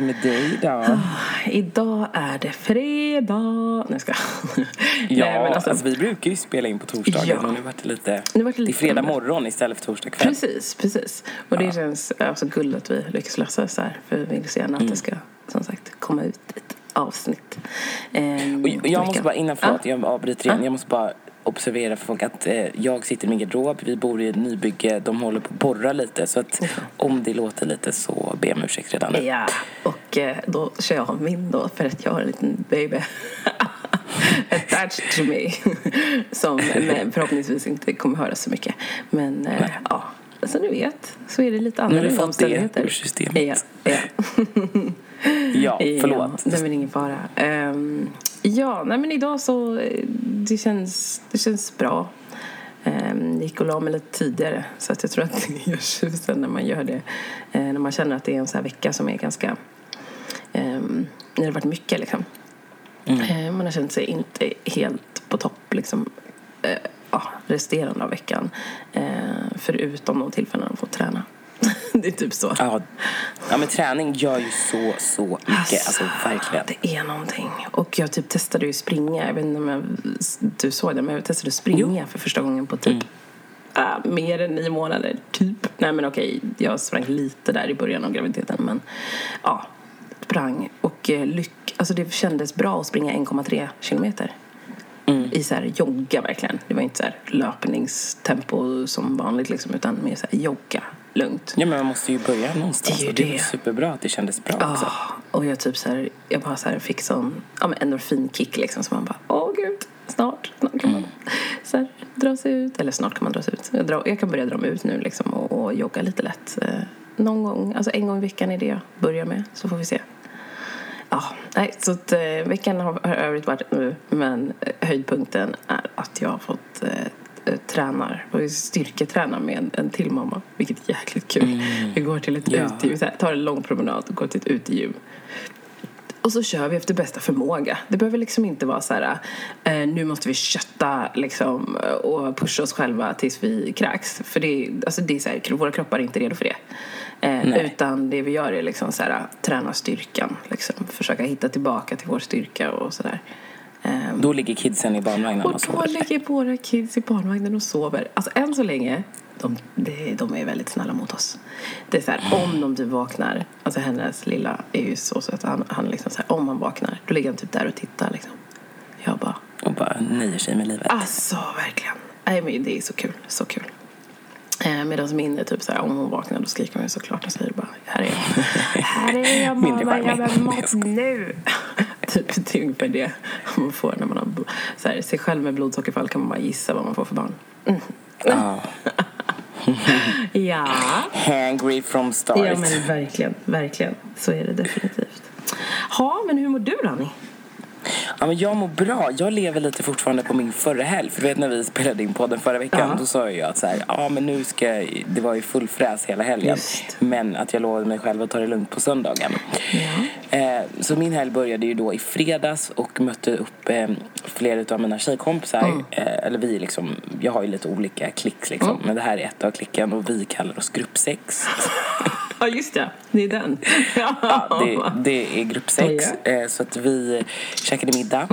läget med dig idag? Idag är det fredag. Nej, ska Ja, Nej, men alltså, alltså, vi brukar ju spela in på torsdagar Ja. men nu vart det lite... Nu vart det det är lite fredag morgon istället för torsdag kväll. Precis, precis. Och det känns alltså guld att vi lyckas lösa det så här. För vi vill så gärna Mm. att det ska, som sagt, komma ut ett avsnitt. Ehm, Och jag till måste veckan. bara, innan förlåt, Ah, jag avbryter igen. Ah. Jag måste bara observera för folk att eh, jag sitter i min garderob, vi bor i ett nybygge, de håller på att borra lite. Så att om det låter lite så ber jag om ursäkt redan nu. Ja, och eh, då kör jag min då för att jag har en liten baby attached to me som men förhoppningsvis inte kommer höra så mycket. Men eh, ja, som du vet så är det lite har du annorlunda fått det omständigheter. ur systemet. Ja, ja. Ja, Ja, förlåt. nej men ingen fara. Ehm, ja, nej men idag så, eh, det känns, det känns bra. Um, gick och la mig lite tidigare så att jag tror att det gör susen när man gör det. Eh, när man känner att det är en sån här vecka som är ganska, ehm, när det har varit mycket liksom. Eh, man har känt sig inte helt på topp liksom, ja, resterande av veckan. Förutom de tillfällen man får träna. det är typ så. Ja, ja, men träning gör ju så, så mycket. Alltså, verkligen. Det är någonting. Och jag typ testade ju springa. Jag vet inte om jag, du såg det, men jag testade springa för första gången på typ ah, mer än nio månader. Typ. Nej men okej, jag sprang lite där i början av graviditeten. Men ja, sprang. Och eh, lyck, alltså det kändes bra att springa 1,3 kilometer. I så här jogga verkligen. Det var inte så här löpningstempo som vanligt liksom. Utan mer så här jogga, lugnt. Ja, men man måste ju börja någonstans. Det är det är det. väl superbra att det kändes bra. Ah, och jag typ så här, jag bara så här fick sån ja, men endorfinkick liksom. Så man bara, åh gud, snart, snart kan man så här, dra sig ut. Eller snart kan man dra sig ut. Jag, drar, jag kan börja dra mig ut nu liksom och, och jogga lite lätt. Eh, någon gång, alltså en gång i veckan är det jag börjar med. Så får vi se. Ja, nej, så att, eh, veckan har, har övrigt varit nu. Men eh, höjdpunkten är att jag har fått eh, tränar och styrketränar med en till mamma. Vilket är jäkligt kul. Vi går till ett Ja. utegym, tar en lång promenad och går till ett utegym. Och så kör vi efter bästa förmåga. Det behöver liksom inte vara så här, eh, nu måste vi kötta liksom, och pusha oss själva tills vi kräks. För det, alltså det är så här, våra kroppar är inte redo för det. Eh, utan det vi gör är liksom så här, träna styrkan. Liksom, försöka hitta tillbaka till vår styrka och sådär. Eh, Då ligger kidsen i barnvagnen och och då sover. ligger våra kids i barnvagnen och sover. Alltså än så länge, de, de, de är väldigt snälla mot oss. Det är så här, om de typ vaknar, alltså hennes lilla är ju så söt, han, han liksom så här, om han vaknar, då ligger han typ där och tittar liksom. Jag bara, Och bara nöjer sig med livet. alltså verkligen. Nej men det är så kul, så kul. Eh, Medan min är typ så här, om hon vaknar då skriker hon såklart och säger bara Här är jag, här är jag mamma, jag behöver mat nu. typ det är ungefär det man får när man har så här, sig själv med blodsockerfall kan man bara gissa vad man får för barn. Ja. Ja. Hangry from start. Ja men verkligen, verkligen. Så är det definitivt. Ja, men hur mår du Rani? Ja, men jag mår bra. Jag lever lite fortfarande på min förra helg. För du vet när vi spelade in podden förra veckan Ja. då sa jag ju att så här, ja men nu ska jag, det var ju full fräs hela helgen. Just. Men att jag lovade mig själv att ta det lugnt på söndagen. Ja. Eh, så min helg började ju då i fredags och mötte upp eh, flera av mina tjejkompisar. Mm. Eh, eller vi liksom, jag har ju lite olika klicks liksom. Men det här är ett av klicken och vi kallar oss grupp sex. Ja, just det. Det är den. Ja, det, det är grupp sex. Ja. Eh, så att vi käkade middag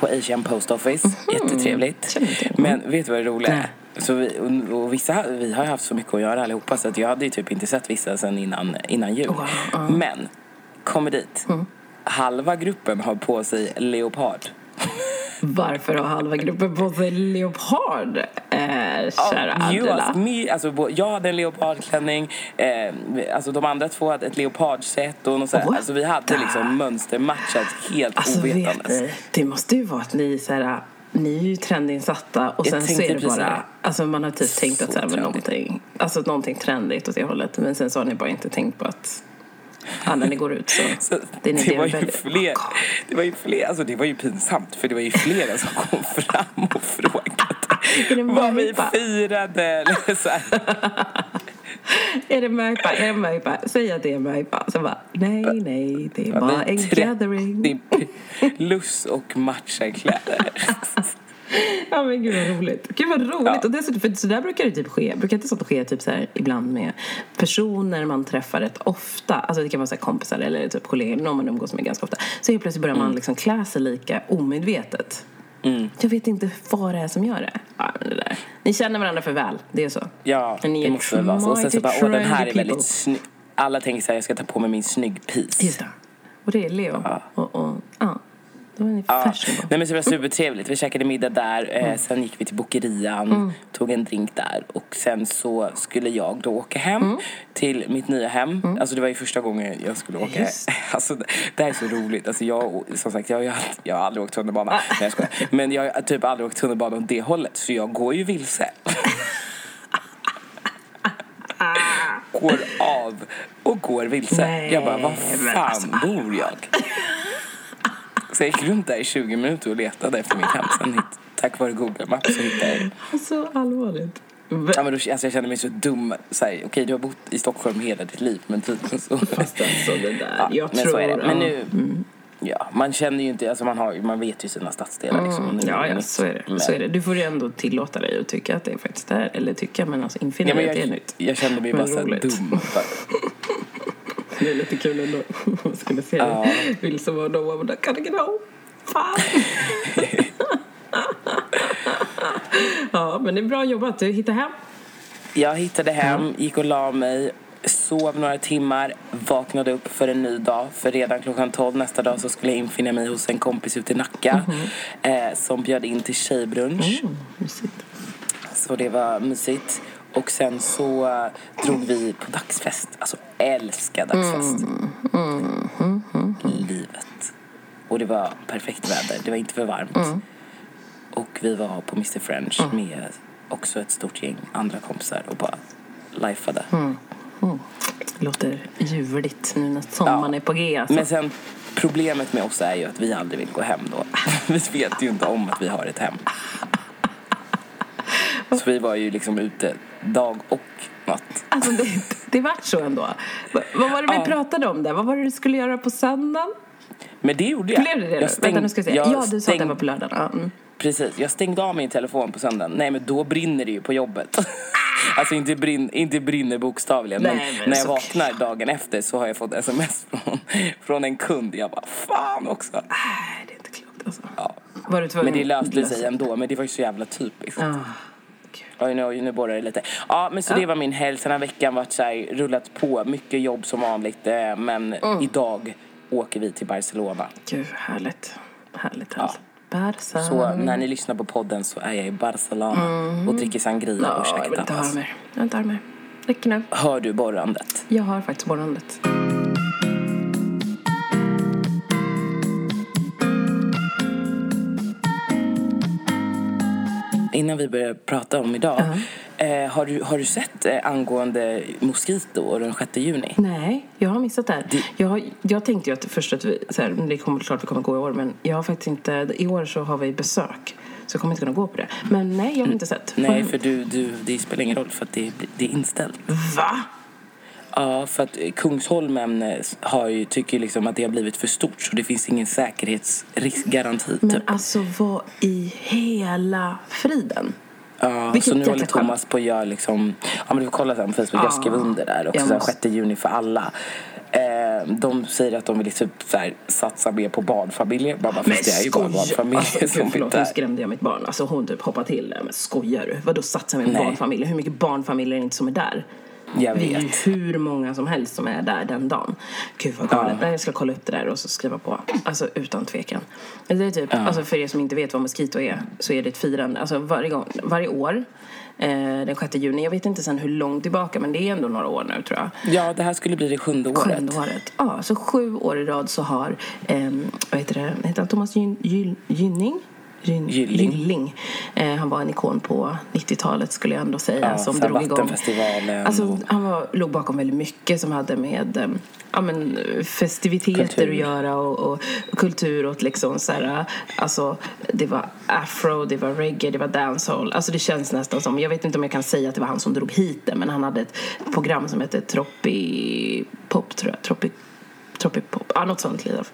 på Asian Post Office. Jättetrevligt. Inte igen. Men vet du vad det roliga är? Så vi, och, vissa, vi har ju haft så mycket att göra allihopa så att jag hade ju typ inte sett vissa sen innan, innan jul. Wow, ja. Men, kommer dit. Halva gruppen har på sig leopard. Varför har halva gruppen på sig leopard? Eh, kära you ask Adela. me. Alltså, bo- jag hade en leopardklänning. Eh, alltså de andra två hade ett leopardset. Och något så här. What Alltså, vi hade liksom mönstermatchat helt Alltså vet ovetandes. ni, det måste ju vara att ni så här, ni är ju trendinsatta och Jag sen så är det bara, det. alltså man har typ tänkt att så här, Så någonting, alltså någonting trendigt åt det hållet men sen så har ni bara inte tänkt på att när ni går ut så, Så det, det, var ju fler, Oh, det var ju fler, alltså det var ju pinsamt för det var ju flera som kom fram och frågade vad vi firade eller så här. Är det möhippa? Är det möhippa? Säg att det är möhippa. Så bara, nej, nej, det är bara en gathering. Det är plus och matchar kläder. Ja men gud vad roligt. Gud vad roligt. Ja. Och dessutom, för så där brukar det typ ske. Brukar inte sånt ske typ så här ibland med personer man träffar rätt ofta. Alltså det kan vara så här kompisar eller typ kollegor, någon man umgås med ganska ofta. Så helt plötsligt börjar man liksom klä sig lika omedvetet. Jag vet inte vad det är som gör det. Ja, det där. Ni känner varandra för väl, det är så. Ja, det måste väl vara så. Och sen så bara, åh den här är väldigt snygg. Alla tänker så här, jag ska ta på mig min snygg piece. Just det. Och det är Leo. Och, och, ja. Då är ni Ja. fashionable. Nej men så det var supertrevligt. Vi käkade middag där, eh, sen gick vi till bokerian, tog en drink där och sen så skulle jag då åka hem till mitt nya hem. Alltså det var ju första gången jag skulle åka. Just. Alltså det, det här är så roligt. Alltså jag, som sagt, jag, aldrig- jag har aldrig åkt tunnelbana. Nej jag skojar. Men jag har typ aldrig åkt tunnelbana åt det hållet så jag går ju vilse. går av och går vilse. Nej, jag bara, var men fan alltså, bor jag? Så jag gick runt där i 20 minuter och letade efter. Sen hit, tack vare Google Maps så hittade jag. Så allvarligt. Ja, men då, alltså, jag kände mig så dum. Så här, Okej, du har bott i Stockholm hela ditt liv, men typ så. Fast alltså det där. Ja, jag men tror... så är det. Men nu, ja, man känner ju inte, alltså man, har, man vet ju sina stadsdelar liksom. Och nu Ja, ja nytt. så, är det. Men- så är det. Du får ju ändå tillåta dig att tycka att det är faktiskt är. Eller tycka, men alltså infinna Ja, men det är jag, nytt. jag kände mig bara så dum. Bara, Det är lite kul ändå. Man skulle se Ja. det. Så vara då, men kan get home. Fan. ja, men det är bra jobbat. Du hittar hem. Jag hittade hem, gick och la mig, sov några timmar, vaknade upp för en ny dag. För redan klockan 12 nästa dag så skulle jag infinna mig hos en kompis ute i Nacka eh, som bjöd in till tjejbrunch. Mm. Så det var mysigt. Och sen så eh, drog vi på dagsfest. Alltså älskar dagsfest. Livet. Och det var perfekt väder. Det var inte för varmt. Och vi var på Mr French med också ett stort gäng andra kompisar och bara lifeade. Det låter ljuvligt nu när sommaren Ja. är på G. Alltså. Men sen problemet med oss är ju att vi aldrig vill gå hem då. Vi vet ju inte om att vi har ett hem. Så vi var ju liksom ute dag och natt. Alltså det, det vart så ändå. Va- Vad var det vi Ja. pratade om där? Vad var det du skulle göra på söndagen? Men det gjorde jag. Blev det det? Jag stäng- Vänta nu ska jag se. jag Ja, du sa att det stäng- var på lördagen. Ja, mm. Precis, jag stängde av min telefon på söndagen. Nej men då brinner det ju på jobbet. alltså inte, brinn, inte brinner bokstavligen. Nej, men men när jag vaknar dagen efter så har jag fått sms från, från en kund. Jag bara fan också. Nej, det är inte klokt alltså. Ja. Var du tvungen Men det löste sig ändå. Men det var ju så jävla typiskt. Ah. Oj, nu, nu borrar det lite. Ja, men så Ja. det var min helg. Sen har veckan varit så här, rullat på. Mycket jobb som vanligt. eh, Men Mm. idag åker vi till Barcelona. Gud, härligt. Härligt, härligt. Barca. Så när ni lyssnar på podden så är jag i Barcelona och dricker sangria och Mm. Ja, jag käkar vill inte höra mer. Jag vill inte höra mer. Räcker nu. Hör du borrandet? Jag har faktiskt borrandet. Innan vi börjar prata om idag. eh, har, du, har du sett eh, angående Mosquito och den 6 juni? Nej, jag har missat det här. Jag, jag tänkte ju att först att vi, så här, det kommer klart vi kommer gå i år, men jag har faktiskt inte, i år så har vi besök. Så jag kommer inte kunna gå på det. Men nej, jag har inte sett. Nej, för du, du, det spelar ingen roll för att det, det är inställt. Va? Ja, för att eh, Kungsholmen eh, har ju, tycker liksom att det har blivit för stort så det finns ingen säkerhetsriskgaranti Men typ. alltså vad i hela friden? Ja, vilket så nu håller. Thomas på att göra liksom, ja men du får kolla sen på Facebook, jag skrev Ja, under där också, måste- 6 juni för alla. Eh, de säger att de vill typ så här, satsa mer på barnfamiljer. Bara, bara, fast det är ju bara barnfamiljer alltså, gud, förlåt, nu skrämde jag mitt barn. Alltså hon typ hoppade till. Men skojar du? Vadå satsa med Nej. barnfamiljer? Hur mycket barnfamiljer är det inte som är där? Jag Vi är ju vet. hur många som helst som är där den dagen. Gud vad galet. Nej, Jag ska kolla upp det där och så skriva på. Alltså utan tvekan. Det är typ, alltså för er som inte vet vad Mosquito är så är det ett firande. Alltså varje, gång, varje år. Eh, den 6 juni. Jag vet inte sen hur långt tillbaka men det är ändå några år nu tror jag. Ja, det här skulle bli det sjunde året. Sjunde året. Ja, så sju år i rad så har, ehm, vad heter det, heter han Thomas Gyn, Gyl, Gynning? Gyn, Gylling. Gylling. Eh, han var en ikon på 90-talet skulle jag ändå säga. Ja, som drog igång. Alltså, han var, låg bakom väldigt mycket som hade med ehm, ja, men, festiviteter Kultur. att göra och, och, kultur och liksom så här, alltså det var afro, det var reggae, det var dancehall. Alltså det känns nästan som, jag vet inte om jag kan säga att det var han som drog hit det men han hade ett program som hette Tropi Pop tror jag, Tropi, Tropi Pop, ja något sånt lite.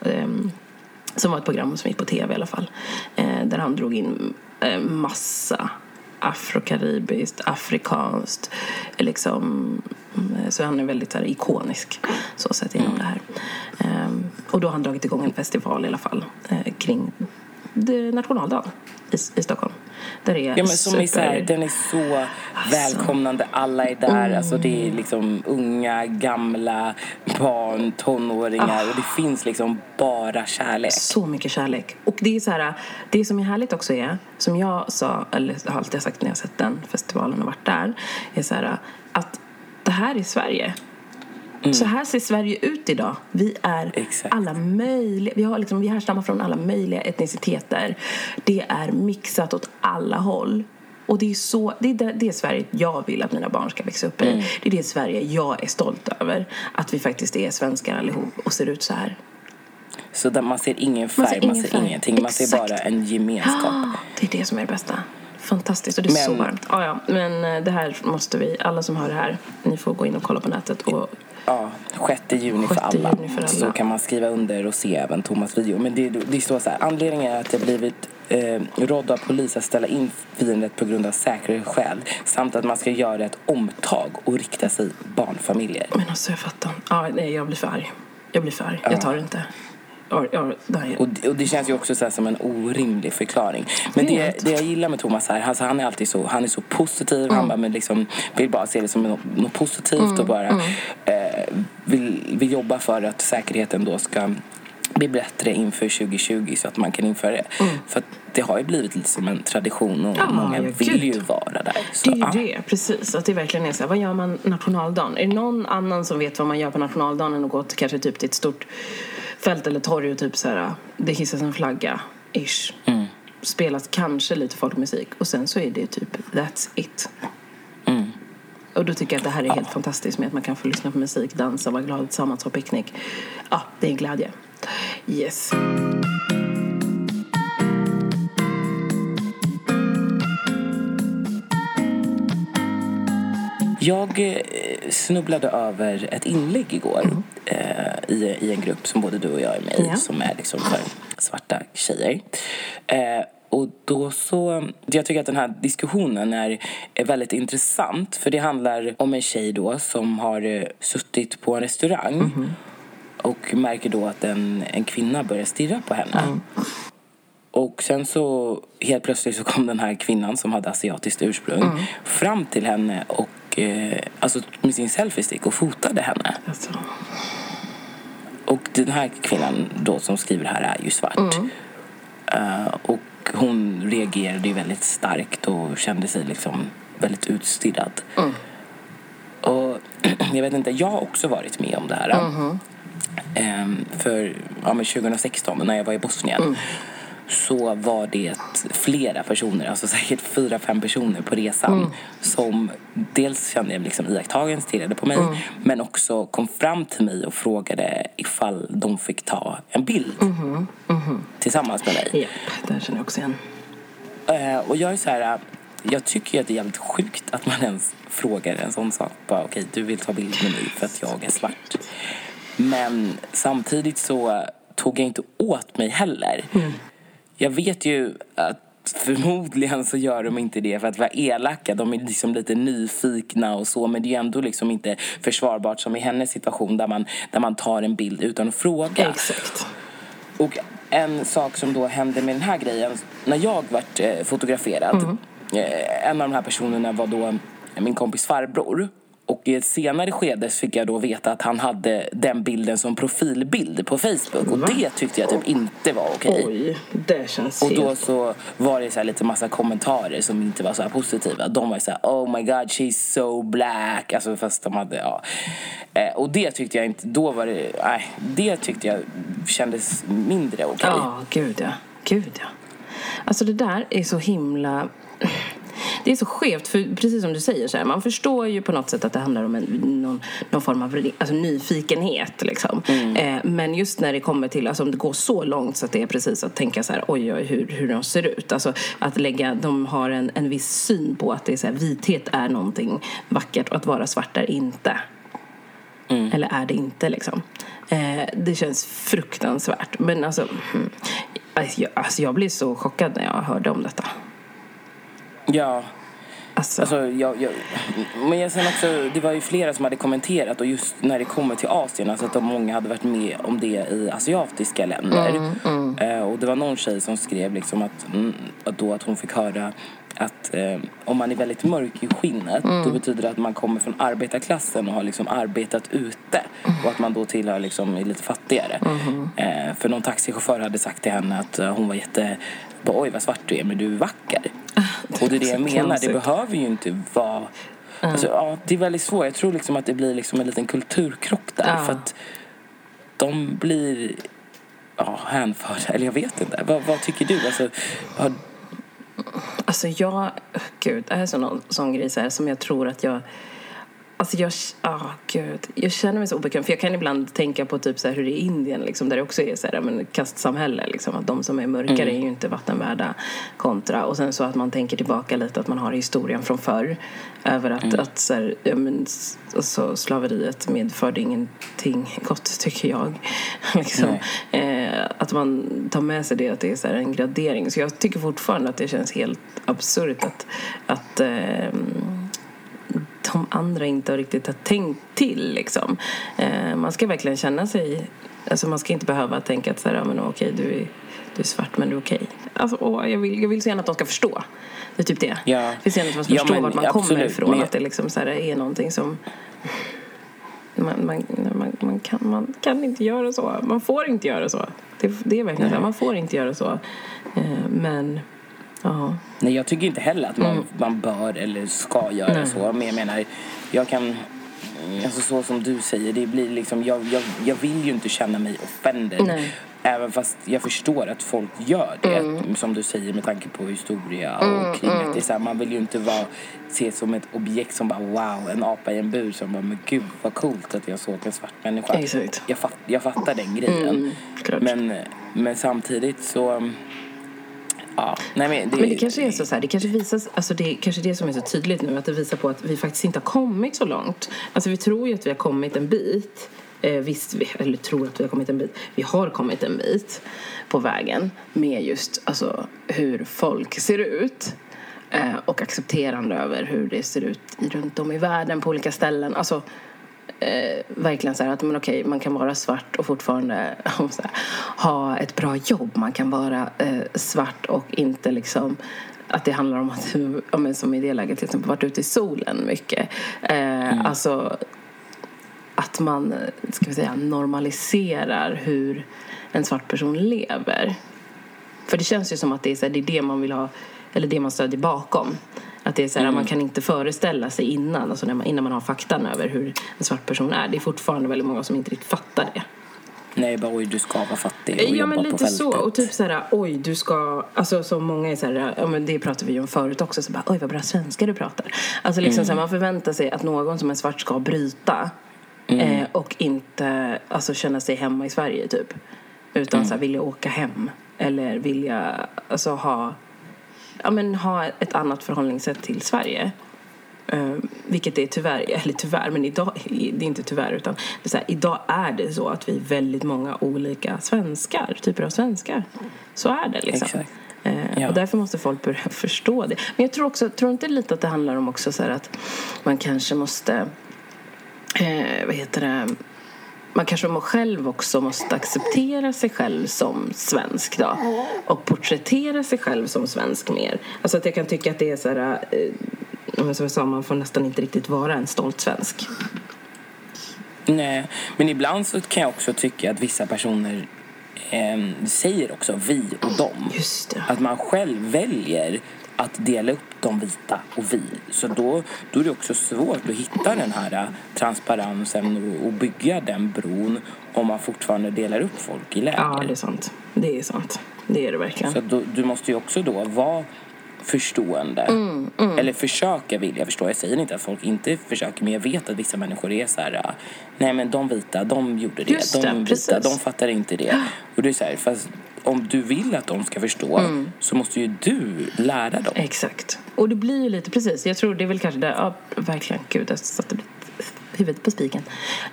Ehm, som var ett program som gick på tv i alla fall. Eh, där han drog in eh, massa afrokaribiskt, afrikanskt. Liksom, eh, så han är väldigt så här, ikonisk så sett inom mm. det här. Um, och då har han dragit igång en festival i alla fall eh, kring nationaldagen i, i Stockholm. Där är ja, men som super... är så här, den är så alltså. välkomnande. Alla är där. Mm. Alltså, det är liksom unga, gamla, barn, tonåringar. Ah. Och det finns liksom bara kärlek. Så mycket kärlek. Och det är så här, det som är härligt också är, som jag sa, eller har alltid sagt när jag sett den festivalen och varit där, är så här, att det här är Sverige. Mm. Så här ser Sverige ut idag. Vi är Exakt. alla möjliga, vi, har liksom, vi härstammar från alla möjliga etniciteter. Det är mixat åt alla håll. Och det är, så, det är det, det Sverige jag vill att mina barn ska växa upp i. Mm. Det är det Sverige jag är stolt över. Att vi faktiskt är svenskar allihop och ser ut så här. Så där man ser ingen färg, man ser, ingen man ser färg. ingenting. Man ser bara en gemenskap. det är det som är det bästa. Fantastiskt och det är men, så varmt. Ah, ja. Men eh, det här måste vi, alla som hör det här, ni får gå in och kolla på nätet och Ja, 6 juni, 6 för, alla. juni för alla. Så kan man skriva under och se även Thomas video. Men det, det står så här, anledningen är att det blivit eh, råd av polis att ställa in firandet på grund av säkerhetsskäl samt att man ska göra ett omtag och rikta sig barnfamiljer. Men alltså jag fattar. Ja, nej, jag blir för arg. Jag blir för arg. Ja. Jag tar det inte. Ja, ja, och, och det känns ju också så som en orimlig förklaring. Men det, det jag gillar med Thomas här, alltså han är alltid så, han är så positiv. Mm. Han bara, men liksom, vill bara se det som något, något positivt mm. och bara mm. eh, vill, vill jobba för att säkerheten då ska bli bättre inför 2020 så att man kan införa det. Mm. För det har ju blivit lite som en tradition och ja, många vill ju vara där. Så, det är ju ja. det, precis. Att det verkligen är så här, vad gör man nationaldagen? Är det någon annan som vet vad man gör på nationaldagen än att gå till, kanske typ till ett stort fält eller torg och typ så här, det hissas en flagga, ish. Mm. Spelas kanske lite folkmusik och sen så är det typ that's it. Mm. Och då tycker jag att det här är helt fantastiskt med att man kan få lyssna på musik, dansa, vara glad tillsammans, ha picknick. Ja, det är en glädje. Yes. Jag eh, snubblade över ett inlägg igår mm. eh, i, i en grupp som både du och jag är med i, ja. som är liksom för svarta tjejer. Eh, och då så, jag tycker att den här diskussionen är, är väldigt intressant för det handlar om en tjej då som har eh, suttit på en restaurang mm. och märker då att en, en kvinna börjar stirra på henne. Mm. Och sen så helt plötsligt så kom den här kvinnan som hade asiatiskt ursprung mm. fram till henne och eh, alltså med sin selfiestick och fotade henne. Alltså. Och den här kvinnan då som skriver här är ju svart. Mm. Uh, och hon reagerade ju väldigt starkt och kände sig liksom väldigt utstirrad. Mm. Och jag vet inte, jag har också varit med om det här. Mm. Um, för ja, 2016 när jag var i Bosnien. Så var det flera personer, alltså säkert fyra, fem personer på resan mm. som dels kände jag liksom iakttagen, stirrade på mig mm. men också kom fram till mig och frågade ifall de fick ta en bild mm. tillsammans med mig. Japp, den känner jag också igen. Uh, och jag är så här, jag tycker att det är jävligt sjukt att man ens frågar en sån sak. Bara okej, okay, du vill ta bild med mig för att jag är svart. Men samtidigt så tog jag inte åt mig heller. Mm jag vet ju att förmodligen så gör de inte det för att vara elaka. De är liksom lite nyfikna och så men det är ändå liksom inte försvarbart som i hennes situation där man, där man tar en bild utan att fråga. Exakt. Och en sak som då hände med den här grejen, när jag vart eh, fotograferad, mm. eh, en av de här personerna var då min kompis farbror. Och i ett senare skede fick jag då veta att han hade den bilden som profilbild på Facebook. Och det tyckte jag typ inte var okej. Oj, det känns Och då så var det så lite massa kommentarer som inte var så här positiva. De var så här, oh my god she's so black. Alltså fast de hade, ja. Eh, och det tyckte jag inte, då var det, nej. Det tyckte jag kändes mindre okej. Ja, gud ja. Gud ja. Alltså det där är så himla det är så skevt, för precis som du säger, så här, man förstår ju på något sätt att det handlar om en, någon, någon form av alltså, nyfikenhet. Liksom. Mm. Eh, men just när det kommer till, alltså, om det går så långt så att det är precis att tänka så här, oj, oj, hur, hur de ser ut. Alltså, att lägga, de har en, en viss syn på att det är så här, vithet är någonting vackert och att vara svart är inte. Mm. Eller är det inte liksom? Eh, det känns fruktansvärt. Men alltså, mm, alltså, jag, alltså jag blev så chockad när jag hörde om detta. Ja. Alltså. Alltså, jag, jag, men jag sen också, det var ju flera som hade kommenterat och just när det kommer till Asien, alltså att de många hade varit med om det i asiatiska länder. Mm, mm. Eh, och det var någon tjej som skrev liksom att, mm, att, då att hon fick höra att eh, om man är väldigt mörk i skinnet mm. då betyder det att man kommer från arbetarklassen och har liksom arbetat ute mm. och att man då tillhör liksom är lite fattigare. Mm. Eh, för någon taxichaufför hade sagt till henne att uh, hon var jätte oj vad svart du är men du är vacker. Och det är det jag menar, det behöver ju inte vara Alltså, ja, det är väldigt svårt. Jag tror liksom att det blir liksom en liten kulturkrock där. För att de blir ja, hänförda. Eller jag vet inte. Vad, vad tycker du? Alltså, har, Alltså jag, gud, det här är sån, sån grej så här, som jag tror att jag Alltså jag, oh, gud. jag känner mig så obekväm. För jag kan ibland tänka på typ så hur det är i Indien, liksom, där det också är så här, men, kastsamhälle. Liksom, att de som är mörkare mm. är ju inte vattenvärda kontra. Och sen så att man tänker tillbaka lite, att man har historien från förr. Över att, mm. att så här, ja, men, alltså, slaveriet medförde ingenting gott, tycker jag. liksom. eh, att man tar med sig det, att det är så en gradering. Så jag tycker fortfarande att det känns helt absurt att, att eh, de andra inte riktigt har tänkt till. Liksom. Eh, man ska verkligen känna sig... Alltså man ska inte behöva tänka att så här, men, okej, du, är, du är svart men du är okej. Alltså, jag, vill, jag vill så gärna att de ska förstå. Det är typ det. Ja. Jag vill så gärna att man ska ja, förstå vart man absolut, kommer ifrån. Men... Att det liksom så här, är någonting som... Man, man, man, man, kan, man kan inte göra så. Man får inte göra så. Det, det är verkligen så. Man får inte göra så. Eh, men Ja. Nej, jag tycker inte heller att man, mm. man bör eller ska göra Nej. så. Men jag menar, jag kan... Alltså så som du säger, det blir liksom... Jag, jag, jag vill ju inte känna mig offended. Nej. Även fast jag förstår att folk gör det. Mm. Som du säger med tanke på historia och mm, kring mm. det är så här, Man vill ju inte vara, se som ett objekt som bara wow, en apa i en bur som bara men gud vad coolt att jag såg en svart människa. Exakt. Jag, fatt, jag fattar den grejen. Mm, men, men samtidigt så Ja, nej men, det, men det kanske är så, så här, det kanske visas, alltså det är kanske det som är så tydligt nu, att det visar på att vi faktiskt inte har kommit så långt. Alltså vi tror ju att vi har kommit en bit. Eh, visst, vi, eller tror att vi har kommit en bit. Vi har kommit en bit på vägen med just alltså, hur folk ser ut. Eh, och accepterande över hur det ser ut runt om i världen på olika ställen. Alltså, eh, verkligen så här att men okej, man kan vara svart och fortfarande här, ha ett bra jobb. Man kan vara eh, svart och inte liksom att det handlar om att, ja, men som i det läget till exempel, varit ute i solen mycket. Eh, mm. Alltså att man, ska vi säga, normaliserar hur en svart person lever. För det känns ju som att det är, så här, det, är det man vill ha, eller det man stödjer bakom. Att det är så här, mm. man kan inte föreställa sig innan, alltså man, innan man har faktan över hur en svart person är. Det är fortfarande väldigt många som inte riktigt fattar det. Nej, bara oj du ska vara fattig och ja, men lite så. Och typ så här, oj du ska, alltså så många är så här, ja men det pratade vi om förut också, så bara oj vad bra svenska du pratar. Alltså liksom mm. så här, man förväntar sig att någon som är svart ska bryta mm. eh, och inte alltså känna sig hemma i Sverige typ. Utan mm. så här, vilja åka hem eller vilja alltså ha ja, men, ha ett annat förhållningssätt till Sverige. Uh, vilket är tyvärr, eller tyvärr, men idag, det är inte tyvärr utan det är här, idag är det så att vi är väldigt många olika svenskar, typer av svenskar. Så är det liksom. Uh, ja. Och därför måste folk börja förstå det. Men jag tror också, tror inte lite att det handlar om också så att man kanske måste, uh, vad heter det, man kanske själv också måste acceptera sig själv som svensk då och porträttera sig själv som svensk mer. Alltså att jag kan tycka att det är så här, eh, som jag sa, man får nästan inte riktigt vara en stolt svensk. Nej, men ibland så kan jag också tycka att vissa personer eh, säger också vi och dem. Att man själv väljer att dela upp de vita och vi. Så då, då är det också svårt att hitta den här äh, transparensen och, och bygga den bron om man fortfarande delar upp folk i läger. Ja, det är sant. Det är sant. Det är det verkligen. Så då, du måste ju också då vara förstående. Mm, mm. Eller försöka vilja förstå. Jag säger inte att folk inte försöker men jag vet att vissa människor är så här. Äh, nej men de vita, de gjorde det. Just de det, vita, de fattar inte det. Och det är så här, fast om du vill att de ska förstå mm. så måste ju du lära dem. Exakt. Och det blir ju lite, precis, jag tror det är väl kanske där, ja verkligen, gud jag satte huvudet på spiken.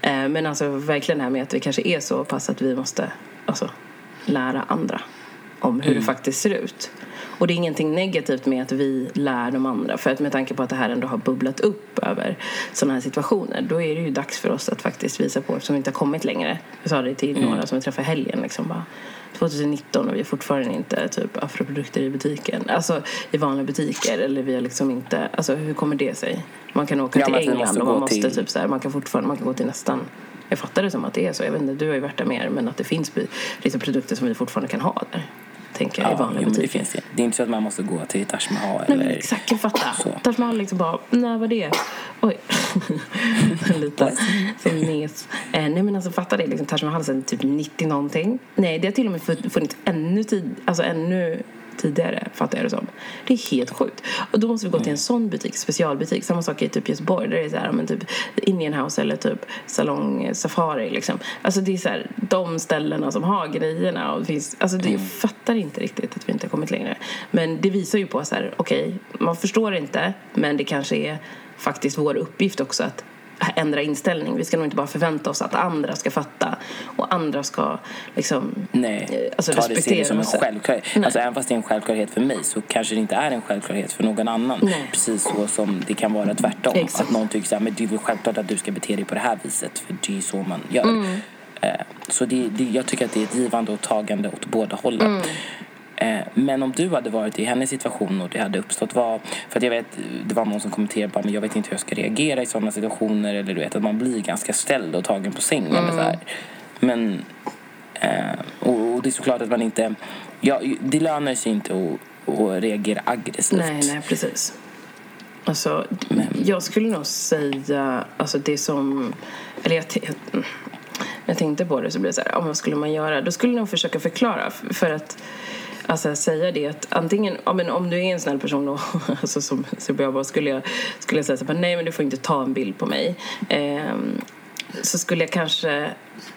Eh, men alltså verkligen det här med att vi kanske är så pass att vi måste alltså, lära andra om hur mm. det faktiskt ser ut. Och det är ingenting negativt med att vi lär de andra. För att med tanke på att det här ändå har bubblat upp över sådana här situationer då är det ju dags för oss att faktiskt visa på eftersom vi inte har kommit längre. Jag sa det till mm. några som vi träffade helgen liksom bara 2019 och vi har fortfarande inte typ afroprodukter i butiken. Alltså i vanliga butiker eller vi har liksom inte, alltså hur kommer det sig? Man kan åka ja, till England och man måste till... typ så här, man kan fortfarande, man kan gå till nästan jag fattar det som att det är så. Jag vet inte, du har ju varit där mer. Men att det finns liksom produkter som vi fortfarande kan ha där tänker jag, ja, i vanliga butiker. Det, finns det. det är inte så att man måste gå till Taj Mahal Nej, eller... exakt, jag fattar. Taj Mahal liksom bara, när var det? Oj. Lite nes. Eh, nej men alltså fatta det, liksom, Taj Mahal sen typ 90 någonting. Nej, det har till och med funnits ännu tid, alltså ännu tidigare, fattar jag det som. Det är helt sjukt. Och då måste vi gå till en sån butik, specialbutik. Samma sak i typ Göteborg, där det är så här, men typ Indian House eller typ Salong Safari liksom. Alltså det är så här, de ställena som har grejerna och det finns, alltså det, jag mm. fattar inte riktigt att vi inte har kommit längre. Men det visar ju på så här, okej, okay, man förstår inte, men det kanske är faktiskt vår uppgift också att ändra inställning. Vi ska nog inte bara förvänta oss att andra ska fatta och andra ska liksom Nej, alltså, ta det, som en självklarhet. Alltså, även fast det är en självklarhet för mig så kanske det inte är en självklarhet för någon annan. Nej. Precis så som det kan vara tvärtom. Exakt. Att någon tycker så här, men det är väl självklart att du ska bete dig på det här viset för det är så man gör. Mm. Eh, så det, det, jag tycker att det är ett givande och tagande åt båda hållen. Mm. Eh, men om du hade varit i hennes situation och det hade uppstått vad... För att jag vet, det var någon som kommenterade bara, men jag vet inte hur jag ska reagera i sådana situationer. Eller du vet, att man blir ganska ställd och tagen på sängen. Mm. så här. Men... Eh, och, och, det är såklart att man inte... Ja, det lönar sig inte att, att reagera aggressivt. Nej, nej, precis. Alltså, men. jag skulle nog säga, alltså det som... Eller jag, jag, jag tänkte på det så blev det så här, vad skulle man göra? Då skulle jag nog försöka förklara. För att alltså, säga det att antingen, ja, men om du är en snäll person då, alltså, som Subiaba skulle jag, skulle jag säga så här, nej men du får inte ta en bild på mig. Eh, så skulle jag kanske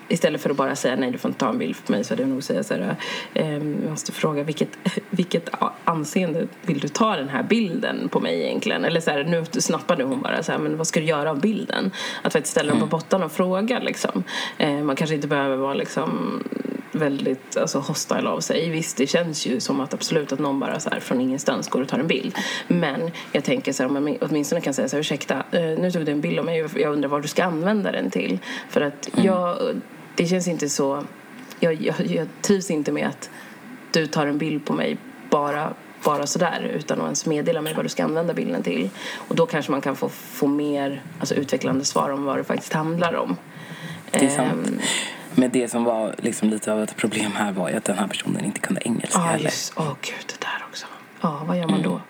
istället för att bara säga nej du får inte ta en bild på mig så hade jag nog säga så här eh, jag måste fråga vilket, vilket anseende vill du ta den här bilden på mig egentligen eller så här, nu snappade hon bara så här, men vad ska du göra av bilden att faktiskt ställa dem på mm. botten och fråga liksom eh, man kanske inte behöver vara liksom väldigt alltså, hostile av sig. Visst, det känns ju som att absolut att någon bara så här, från ingenstans går och tar en bild. Men jag tänker så här, om jag åtminstone kan säga så här, ursäkta, eh, nu tog du en bild av mig jag undrar vad du ska använda den till. För att mm. jag, det känns inte så, jag, jag, jag trivs inte med att du tar en bild på mig bara bara sådär utan att ens meddela mig vad du ska använda bilden till. Och då kanske man kan få, få mer alltså, utvecklande svar om vad det faktiskt handlar om. Det är sant. Men det som var liksom lite av ett problem här var ju att den här personen inte kunde engelska ah, just, Åh oh, gud, det där också. Ja, ah, vad gör man då? Mm.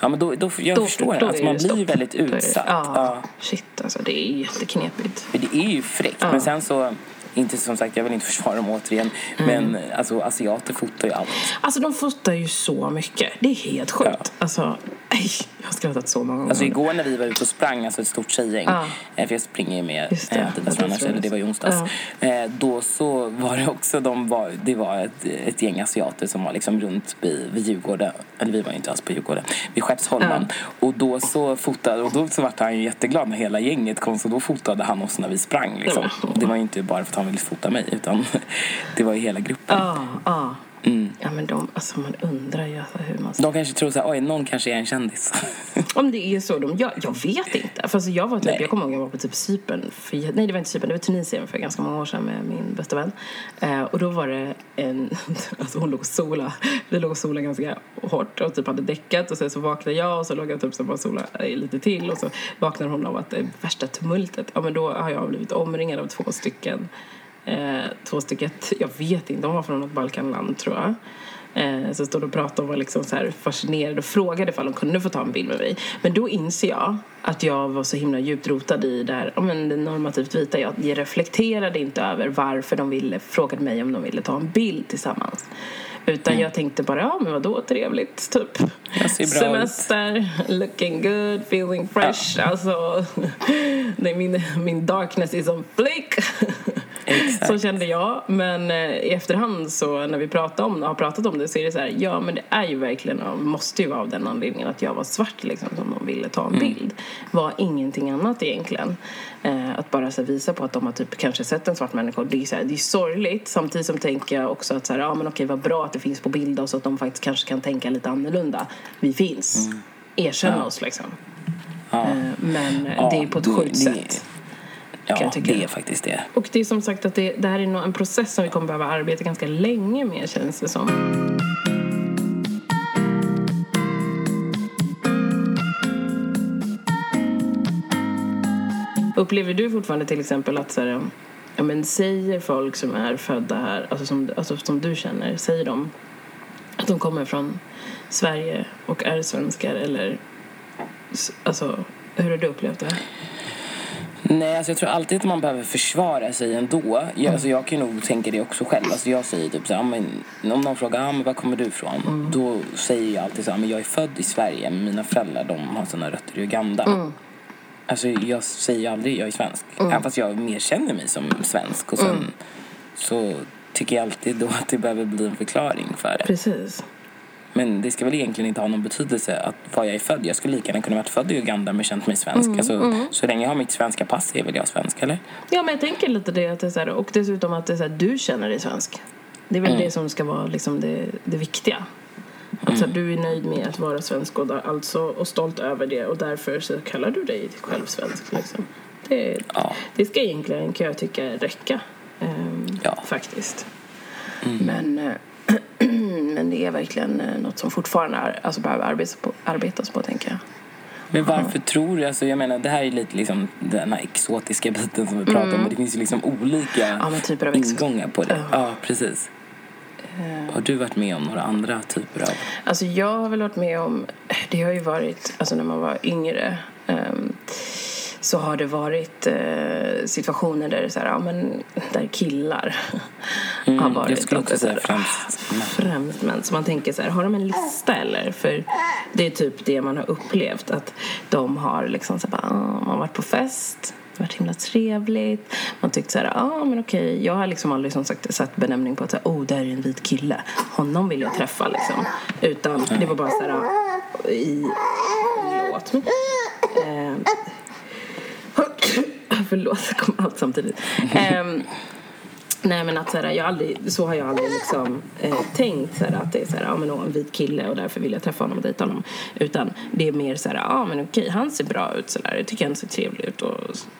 Ja, men då, då, jag då, förstår då alltså, man blir stopp. väldigt utsatt. Ja, ja. Shit, alltså det är jätteknepigt. Det är ju fräckt, ja. men sen så inte som sagt, jag vill inte försvara dem återigen. Mm. Men alltså, asiater fotar ju allt. Alltså de fotar ju så mycket. Det är helt sjukt. Ja. Alltså, jag har skrattat så många gånger. Alltså igår när vi var ute och sprang, alltså ett stort tjejgäng. Ja. Eh, för jag springer ju med eh, annars, eller det var i onsdags. Ja. Eh, då så var det också, de var, det var ett, ett gäng asiater som var liksom runt vid, vid Djurgården. Eller vi var inte alls på Djurgården. Vid Skeppsholmen. Ja. Och då så fotade, och då så vart han ju jätteglad när hela gänget kom. Så då fotade han oss när vi sprang liksom. Det var ju inte bara för att han ville fota mig utan det var ju hela gruppen. Mm. Ja, men de, alltså man undrar ju alltså hur man... De kanske tror så här, oj, någon kanske är en kändis. Om det är så. De, jag, jag vet inte. För alltså, jag, var typ, jag kommer ihåg att jag var på typ Cypern. För, nej, det var inte Cypern. Det var Tunisien för ganska många år sedan med min bästa vän. Eh, och då var det en... Alltså hon låg och sola. Vi låg och sola ganska hårt och typ hade däckat. Och sen så vaknade jag och så låg jag typ så bara sola lite till. Och så vaknade hon av att det värsta tumultet. Ja, men då har jag blivit omringad av två stycken Eh, två stycken, jag vet inte, de var från något Balkanland tror jag. Eh, så stod och pratade och var liksom så här fascinerade och frågade ifall de kunde få ta en bild med mig. Men då inser jag att jag var så himla djupt rotad i det här, men det normativt vita. Jag, reflekterade inte över varför de ville, frågade mig om de ville ta en bild tillsammans. Utan mm. jag tänkte bara, ja men vadå trevligt, typ. Semester, ut. looking good, feeling fresh. Ja. Alltså, nej, min, min darkness is on flick. Exakt. Så kände jag. Men eh, i efterhand så när vi pratar om, har pratat om det så är det så här, ja men det är ju verkligen, måste ju vara av den anledningen att jag var svart liksom som de ville ta en bild. Var ingenting annat egentligen. Eh, att bara så här, visa på att de har typ kanske sett en svart människa. Det är, så här, det är sorgligt. Samtidigt som tänker jag också att så här, ja men okej vad bra att det finns på bild och så att de faktiskt kanske kan tänka lite annorlunda. Vi finns. Erkänna oss liksom. Ja, Eh, men Ja, det är på ett sjukt sätt. Ja jag tycka. det är faktiskt det. Och det är som sagt att det, det här är nog en process som vi kommer behöva arbeta ganska länge med känns det som. Upplever du fortfarande till exempel att så här, ja, men säger folk som är födda här, alltså som, alltså som du känner, säger de att de kommer från Sverige och är svenskar eller alltså hur har du upplevt det? Nej, alltså jag tror alltid att man behöver försvara sig ändå. Jag, alltså jag kan nog tänka det också själv. Alltså jag säger typ så här, men, om någon frågar ah, men var kommer du ifrån? Då säger jag alltid så här, men jag är född i Sverige men mina föräldrar de har sina rötter i Uganda. Alltså jag säger aldrig jag är svensk. Även fast jag mer känner mig som svensk. Och sen så tycker jag alltid då att det behöver bli en förklaring för det. Precis. Men det ska väl egentligen inte ha någon betydelse att var jag är född. Jag skulle lika gärna kunna varit född i Uganda men känt mig svensk. alltså, Så länge jag har mitt svenska pass är väl jag svensk, eller? Ja, men jag tänker lite det. Att det är så här, och dessutom att det är så här, du känner dig svensk. Det är väl det som ska vara liksom det, det viktiga. Att så här, du är nöjd med att vara svensk och, där, alltså, och stolt över det och därför så kallar du dig själv svensk. Liksom. Det, Ja. det ska egentligen, kan jag tycka, räcka. ehm, Ja. Faktiskt. Men, eh, men det är verkligen eh, något som fortfarande är, alltså behöver arbetas på, arbetas på, tänker jag. Men varför tror du, alltså jag menar det här är lite liksom den här exotiska biten som vi pratar om. Men det finns ju liksom olika Ja, typer av ingångar på det. Ja, precis. Har du varit med om några andra typer av... Alltså jag har väl varit med om, det har ju varit, alltså när man var yngre så har det varit eh, situationer där så här, ja men där killar har varit. jag skulle också säga främst män. Främst män. Så man tänker så här, har de en lista eller? För det är typ det man har upplevt att de har liksom så här, bara, ah, man har varit på fest det har varit himla trevligt. Man tyckte så här, ja ah, men okej. Jag har liksom aldrig som sagt satt benämning på att så här, oh, där är en vit kille. Honom vill jag träffa liksom. Utan det var bara så här, ah, i, förlåt. Eh, förlåt, det kom allt samtidigt. Ehm, Nej men att så, här, jag aldrig, så har jag aldrig liksom, eh, tänkt så här, att det är så här, ja, men, en vit kille och därför vill jag träffa honom och dejta honom. Utan det är mer så här, ja men okej han ser bra ut så där. Jag tycker han ser trevlig ut och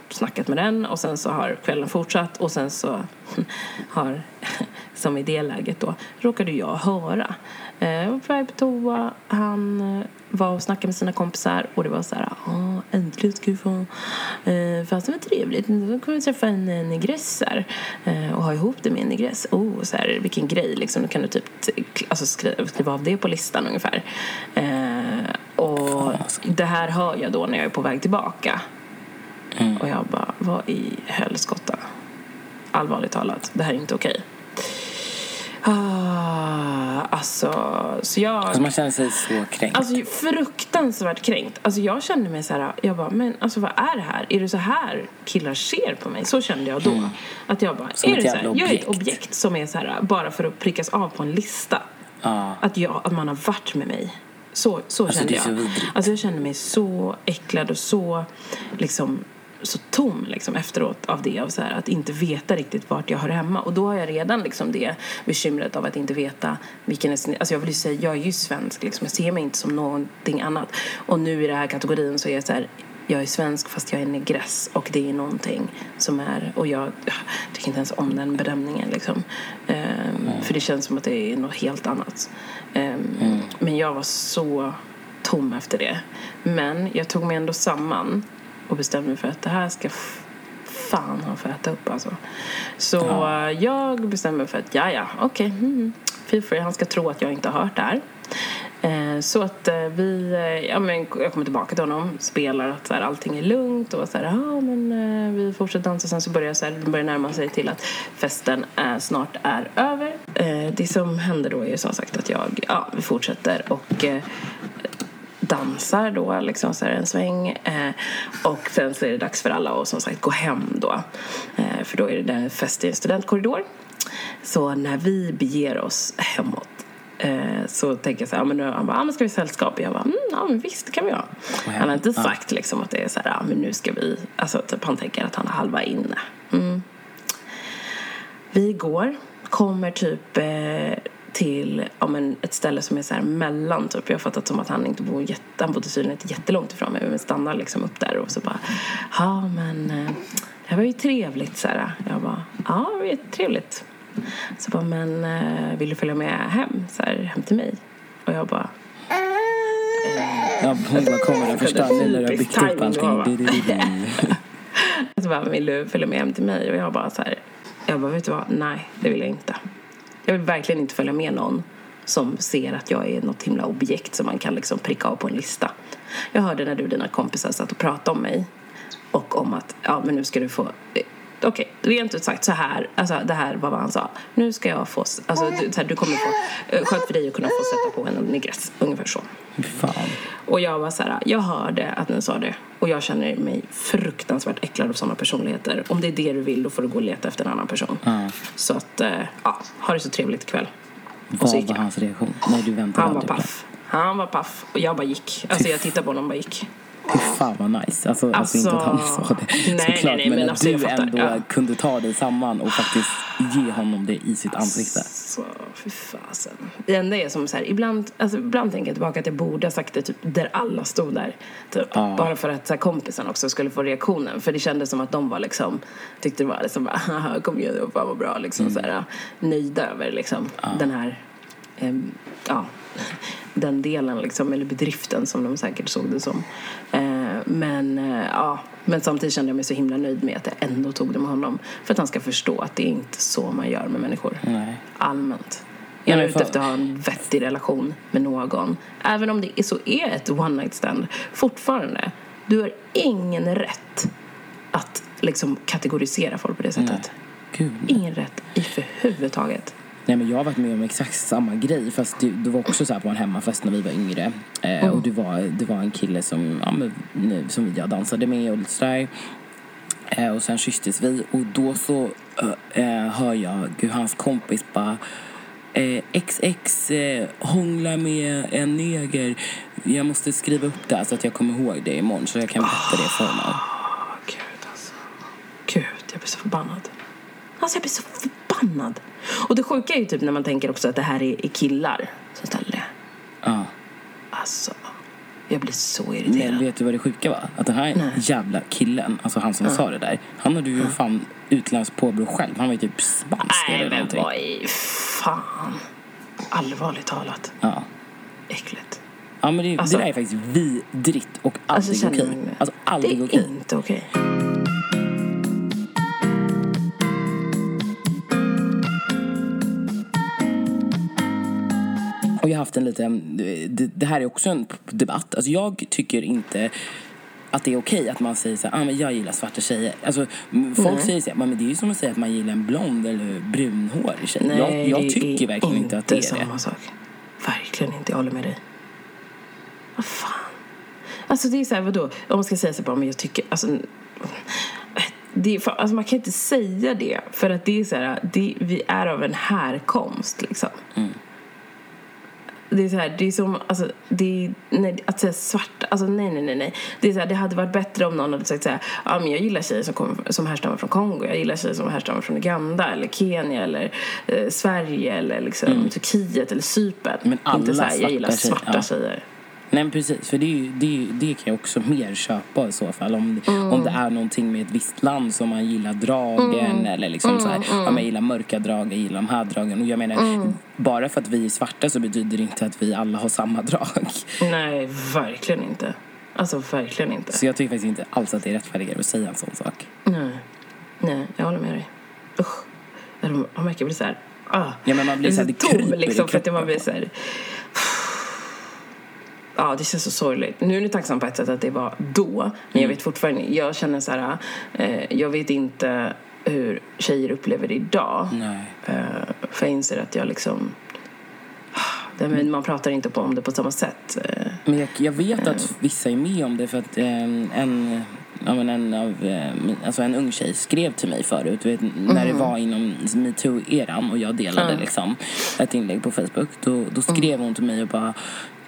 snackat med den och sen så har kvällen fortsatt och sen så har, som i det läget då, råkade jag höra. Eh, jag var på väg på toa, han eh, var och snackade med sina kompisar och det var så här, ja äntligen ska vi få, eh, fast det var trevligt, då kommer vi träffa en negress här eh, och ha ihop det med en negress. Oh, så här, vilken grej liksom, då kan du typ alltså, skriva, skriva av det på listan ungefär. Eh, och det här hör jag då när jag är på väg tillbaka. Och jag bara, vad i helskotta? Allvarligt talat, det här är inte okej. Ah, alltså, så jag... Alltså man känner sig så kränkt. Alltså fruktansvärt kränkt. Alltså jag kände mig så här, jag bara, men alltså vad är det här? Är det så här killar ser på mig? Så kände jag då. Att jag bara, Mm. Som är det så här? jävla Jag är ett objekt. objekt som är så här, bara för att prickas av på en lista. ja. Att, jag, att man har varit med mig. Så, så Alltså, kände så jag. vidrigt. Alltså jag kände mig så äcklad och så liksom så tom liksom efteråt av det av så här, att inte veta riktigt vart jag hör hemma. Och då har jag redan liksom det bekymret av att inte veta vilken är, alltså jag vill ju säga jag är ju svensk liksom jag ser mig inte som någonting annat. Och nu i den här kategorin så är jag så här jag är svensk fast jag är negress. Och det är någonting som är och jag tycker inte ens om den bedömningen liksom. Ehm, för det känns som att det är något helt annat. Ehm, men jag var så tom efter det. Men jag tog mig ändå samman och bestämde mig för att det här ska fan han få äta upp alltså. Så eh, jag bestämde mig för att ja ja okej, mm, feel free, han ska tro att jag inte har hört det här. Eh, så att eh, vi, eh, ja men jag kommer tillbaka till honom, spelar att så här, allting är lugnt och så här, ja men eh, vi fortsätter dansa. Sen så börjar så här, börjar närma sig till att festen är, snart är över. Eh, det som händer då är som sagt att jag, ja vi fortsätter och eh, dansar då liksom så en sväng eh, och sen så är det dags för alla att som sagt gå hem då eh, för då är det fest i en studentkorridor så när vi beger oss hemåt eh, så tänker jag så här, men nu, han bara, ah, men ska vi sällskap? Jag bara, mm, ja men visst det kan vi ha. Han har inte sagt liksom att det är så här, ah, men nu ska vi, alltså typ han tänker att han har halva inne. Mm. Vi går, kommer typ eh, till ja, men ett ställe som är så här mellan typ. Jag har fattat som att han inte bor jätte, han bodde tydligen inte jättelångt ifrån mig men stannar liksom upp där och så bara ja men eh, det här var ju trevligt så här. Jag bara ja det var jättetrevligt. Så bara men eh, vill du följa med hem så här, hem till mig? Och jag bara Ja, hon bara kommer den första nu när du har byggt upp allting. Så bara, vill du följa med hem till mig? Och jag bara så här, jag bara, vet du vad? Nej, det vill jag inte. Jag vill verkligen inte följa med någon som ser att jag är något himla objekt som man kan liksom pricka av på en lista. Jag hörde när du och dina kompisar satt och pratade om mig och om att, ja men nu ska du få eh, okej, okay, rent ut sagt så här, alltså det här var vad han sa. Nu ska jag få, alltså du, så här, du kommer få, eh, skönt för dig att kunna få sätta på en negress, ungefär så. Fan. Och jag var så här, jag hörde att ni sa det och jag känner mig fruktansvärt äcklad av sådana personligheter. Om det är det du vill då får du gå och leta efter en annan person. Mm. Så att, eh, ja, ha det så trevligt ikväll. Vad var hans reaktion? Nej, du väntade Han var paff. Han var paff och jag bara gick. Alltså jag tittade på honom och bara gick. Fy fan vad nice. Alltså, alltså, inte att han sa det nej, såklart. nej, nej, men, men att alltså, du ändå ja. kunde ta dig samman och faktiskt ge honom det i sitt ansikte. Så, fy fasen. Det enda är som så här, ibland, alltså, ibland tänker jag tillbaka att jag borde ha sagt det typ där alla stod där. Typ, Ja. Bara för att så här, kompisen också skulle få reaktionen. För det kändes som att de var liksom, tyckte det var liksom bara, haha kom igen, fan vad bra liksom så här, nöjda över liksom den här, ehm, ja, den delen liksom, eller bedriften som de säkert såg det som. Eh, men, eh, ja, men samtidigt kände jag mig så himla nöjd med att jag ändå tog det med honom. För att han ska förstå att det är inte så man gör med människor. Nej. Allmänt. Jag är ute efter att ha en vettig relation med någon. Även om det så är ett one night stand. Fortfarande, du har ingen rätt att liksom kategorisera folk på det sättet. Ingen rätt i överhuvudtaget. Nej, men jag har varit med om exakt samma grej fast det, det var också så på en hemmafest när vi var yngre. Eh, Och det var, det var en kille som, ja, men, nu- som jag dansade med och lite sådär. Eh, och sen kysstes vi och då så eh, eh, hör jag hur hans kompis bara eh, XX eh, hånglar med en neger. Jag måste skriva upp det här så att jag kommer ihåg det imorgon så jag kan berätta det för honom. Åh, gud alltså. Gud, jag blir så förbannad. Alltså jag blir så förbannad. Och det sjuka är ju typ när man tänker också att det här är, är killar som ställer det. Ja. Alltså, jag blir så irriterad. Men vet du vad det sjuka var? Att den här Nej. jävla killen, alltså han som sa det där, han hade ju fan utländskt påbrå själv. Han var ju typ spansk Nej, eller men någonting. vad i fan. Allvarligt talat. Ja. Äckligt. Ja men det, Alltså- det där är faktiskt vidrigt och Alltså, aldrig känner okej. jag mig- Alltså Det aldrig är okej. inte okej. Och jag har haft en liten, det, det här är också en debatt. Alltså jag tycker inte att det är okej att man säger så här, ah, men jag gillar svarta tjejer. Alltså, folk säger så här, men det är ju som att säga att man gillar en blond eller brunhårig tjej. jag jag det tycker verkligen inte att det är det. samma sak. Verkligen inte. Jag håller med dig. Vad fan. Alltså det är så här, vadå? Om man ska säga så här, men jag tycker, alltså. Det fan- alltså man kan inte säga det för att det är så här, det, vi är av en härkomst liksom. Det är så här, det är som, alltså, det är, nej, att säga svart, alltså nej, nej, nej, nej. Det är så här, det hade varit bättre om någon hade sagt så här, ja men jag gillar tjejer som, kommer, som härstammar från Kongo, jag gillar tjejer som härstammar från Uganda eller Kenya eller eh, Sverige eller liksom Turkiet eller Cypern. Men alla Inte så här, jag gillar svarta tjejer, ja. tjejer. Nej precis, för det, är ju, det, det kan jag också mer köpa i så fall. Om, Mm. om det är någonting med ett visst land som man gillar dragen Mm. eller liksom så här, ja, man gillar mörka drag, jag gillar de här dragen. Och jag menar, Mm. bara för att vi är svarta så betyder det inte att vi alla har samma drag. Nej, verkligen inte. Alltså verkligen inte. Så jag tycker faktiskt inte alls att det är rättfärdigare att säga en sån sak. Nej, nej, jag håller med dig. Usch. Jag märker, jag blir så här, ah. Ja, men man blir Jag så här, det tom liksom för att man blir så här. Ja, det känns så sorgligt. Nu är ni tacksam på ett sätt att det var då. Men jag vet fortfarande, jag känner så här, eh, jag vet inte hur tjejer upplever det idag. Eh, för jag inser att jag liksom, det men man pratar inte på om det på samma sätt. eh. Men jag, jag vet att vissa är med om det för att eh, en, ja, men en, av, eh, alltså en ung tjej skrev till mig förut, vet, när det var inom metoo-eran och jag delade liksom, ett inlägg på Facebook. Då, då skrev hon till mig och bara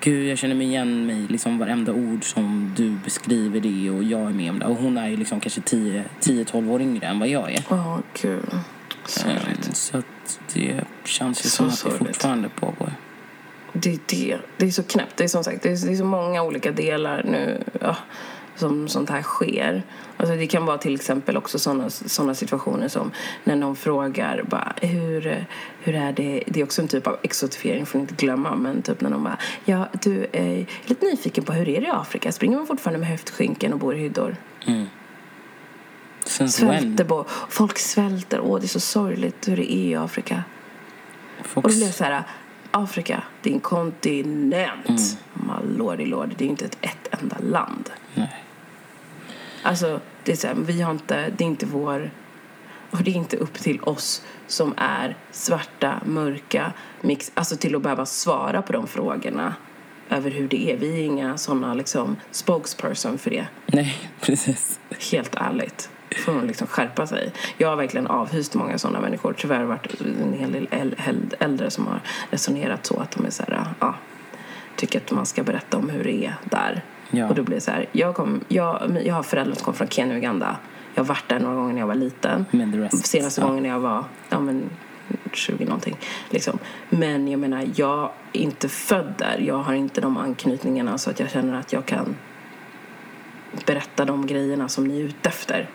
Gud, jag känner mig igen mig liksom varenda ord som du beskriver det och jag är med om det. Och hon är ju liksom kanske 10-12 år yngre än vad jag är. Åh, gud. Sorgligt. Eh, Så att det känns ju Så som att det fortfarande pågår. Det är det. Det är så knäppt. Det är som sagt, det är, det är så många olika delar nu ja, som sånt här sker. Alltså det kan vara till exempel också såna, såna situationer som när någon frågar bara, hur, hur är det? Det är också en typ av exotifiering, får inte glömma. Men typ när någon bara, ja du är lite nyfiken på hur är det i Afrika? Springer man fortfarande med höftskynken och bor i hyddor? When? Svälter på. Folk svälter. Åh, det är så sorgligt hur det är i Afrika. Folk Och då blev jag så här, Afrika, det är en kontinent. Mm. My lordy lord, det är inte ett, ett enda land. Nej. Alltså, det är så här, vi har inte, det är inte vår, och det är inte upp till oss som är svarta, mörka, mix, alltså till att behöva svara på de frågorna över hur det är. Vi är inga sådana liksom spokesperson för det. Nej, precis. Helt ärligt. Får man liksom skärpa sig. Jag har verkligen avhyst många sådana människor. Tyvärr har det varit en hel del äl- äl- äldre som har resonerat så att de är så här, ja, tycker att man ska berätta om hur det är där. Ja. Och då blir det så här, jag, kom, jag, jag har föräldrar som kom från Kenya och Uganda. Jag har varit där några gånger när jag var liten. Senaste ja. gången när jag var, ja men 20 någonting. Liksom. Men jag menar, jag är inte född där. Jag har inte de anknytningarna så att jag känner att jag kan berätta de grejerna som ni är ute efter.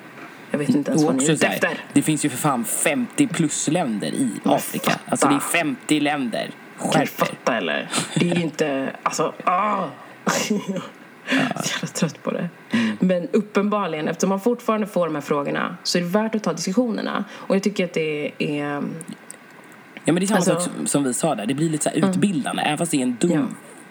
Jag vet inte ens vad ni är ute här, efter. det finns ju för fan 50 plus länder i Men Afrika. fatta. Alltså det är 50 länder. Kan du Skärp fatta eller? Det är ju inte, alltså, ah! Är så jävla trött på det. Mm. Men uppenbarligen, eftersom man fortfarande får de här frågorna så är det värt att ta diskussionerna. Och jag tycker att det är... Ja men det är samma Alltså- sak som, som vi sa där, det blir lite så här utbildande. Även fast det är en dum Ja.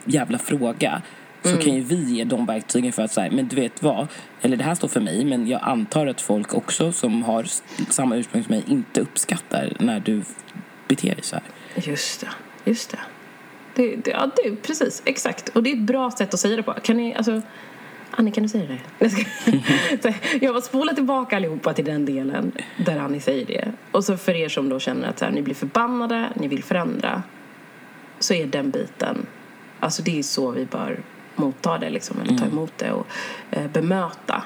jävla fråga så kan ju vi ge de verktygen för att säga, men du vet vad, eller det här står för mig, men jag antar att folk också som har samma ursprung som mig inte uppskattar när du beter dig så här. Just det, just det. Det, det ja, det precis, exakt. Och det är ett bra sätt att säga det på. Kan ni, alltså... Annie, kan du säga det? Jag var spola tillbaka allihopa till den delen där Annie säger det. Och så för er som då känner att så här, ni blir förbannade, ni vill förändra, så är den biten, alltså det är så vi bör motta det liksom, eller ta emot det och eh, bemöta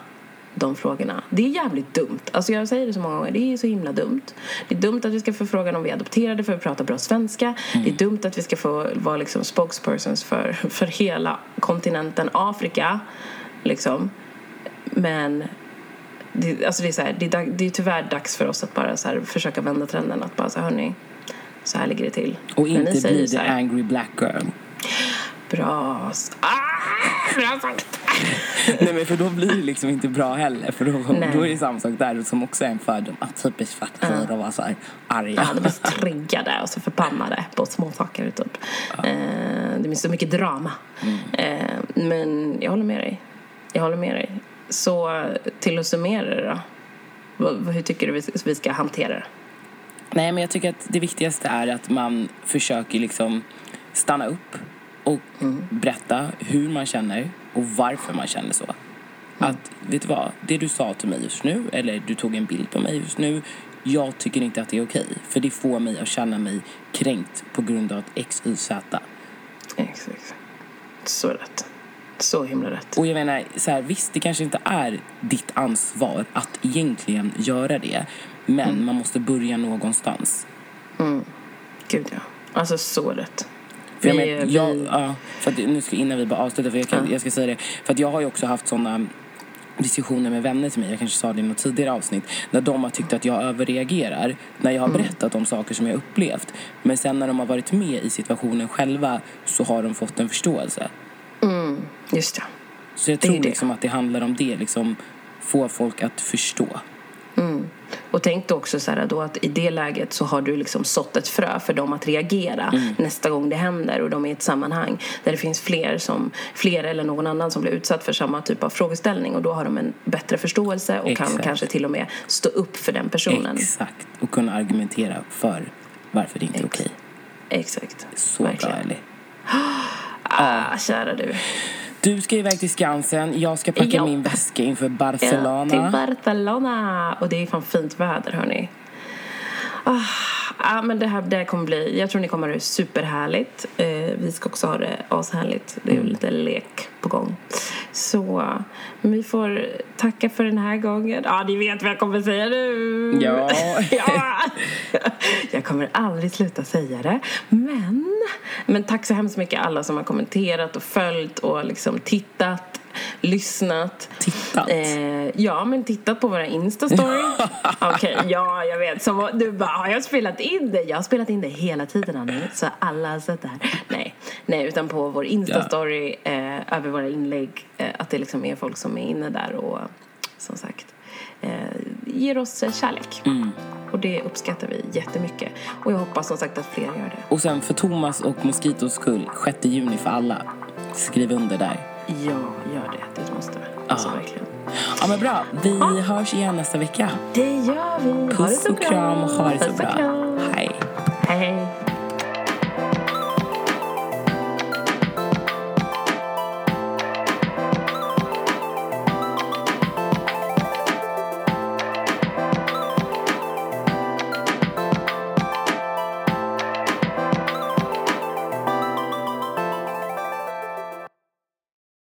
de frågorna. Det är jävligt dumt. Alltså jag säger det så många gånger, det är så himla dumt. Det är dumt att vi ska få frågan om vi är adopterade för att prata bra svenska. Det är dumt att vi ska få vara liksom spokespersons för, för hela kontinenten Afrika. Liksom. Men det, alltså det, är så här, det, är, det är tyvärr dags för oss att bara så här, försöka vända trenden. Att bara så här, hörni, så här ligger det till. Och inte bli the angry black girl. Bra. Ah, bra sagt. Nej men för då blir det liksom inte bra heller. För då, Nej. då är det samma sak där som också är en fördom. Att typiskt att vara så här arga. Ja, de är så triggade och så förbannade på små saker. Typ. Eh, det är så mycket drama. Eh, men jag håller med dig. Jag håller med dig. Så till att summera det då. Hur tycker du vi ska hantera det? Nej, men jag tycker att det viktigaste är att man försöker liksom stanna upp och berätta hur man känner och varför man känner så. Att, vet du vad? Det du sa till mig just nu, eller du tog en bild på mig just nu, jag tycker inte att det är okej. För det får mig att känna mig kränkt på grund av att X, Y, Z. Exakt. Så rätt. Så himla rätt. Och jag menar, så här, visst det kanske inte är ditt ansvar att egentligen göra det. Men man måste börja någonstans. Gud, ja. Alltså, så rätt. För jag, Vi- men, jag, vi- ja, för att, nu ska, innan vi bara avslutar, för jag, kan, jag ska säga det. För att jag har ju också haft såna diskussioner med vänner till mig, jag kanske sa det i något tidigare avsnitt, när de har tyckt att jag överreagerar när jag har Mm. berättat om saker som jag upplevt. Men sen när de har varit med i situationen själva så har de fått en förståelse. Just det. Så jag Det tror det. liksom att det handlar om det, liksom få folk att förstå. Och tänk då också så här då att i det läget så har du liksom sått ett frö för dem att reagera Mm. nästa gång det händer och de är i ett sammanhang där det finns fler som, fler eller någon annan som blir utsatt för samma typ av frågeställning och då har de en bättre förståelse och kan Exakt. kanske till och med stå upp för den personen. Exakt. Och kunna argumentera för varför det inte är okej. Exakt. Så Verkligen. bra. Ah, kära du. Du ska iväg till Skansen, jag ska packa Ja. min väska inför Ja, till Barcelona. Barcelona. Och det är fan fint väder, hörni. Ah, ah, men det här, det här kommer bli... Jag tror ni kommer ha det superhärligt. Eh, vi ska också ha det ashärligt. Det är Mm. lite lek på gång. Så vi får tacka för den här gången. Ja, ni vet vad jag kommer säga nu. Ja. ja. Jag kommer aldrig sluta säga det. Men, men tack så hemskt mycket alla som har kommenterat och följt och liksom tittat, lyssnat. Tittat? Eh, ja, men tittat på våra Insta-story. Okej, ja, jag vet. Som, du bara, har jag spelat in det? Jag har spelat in det hela tiden, Annie. Så alla har sett det här. Nej, nej utan på vår Insta-story eh, över våra inlägg. Eh, att det liksom är folk som är inne där och som sagt eh, ger oss eh, kärlek. Och det uppskattar vi jättemycket. Och jag hoppas som sagt att fler gör det. Och sen för Thomas och Mosquitos skull, 6 juni för alla. Skriv under där. Ja, måste. Alltså verkligen. Ja men bra, vi hörs igen nästa vecka. Det gör vi. Puss och kram och ha det så bra. Hej. Hej.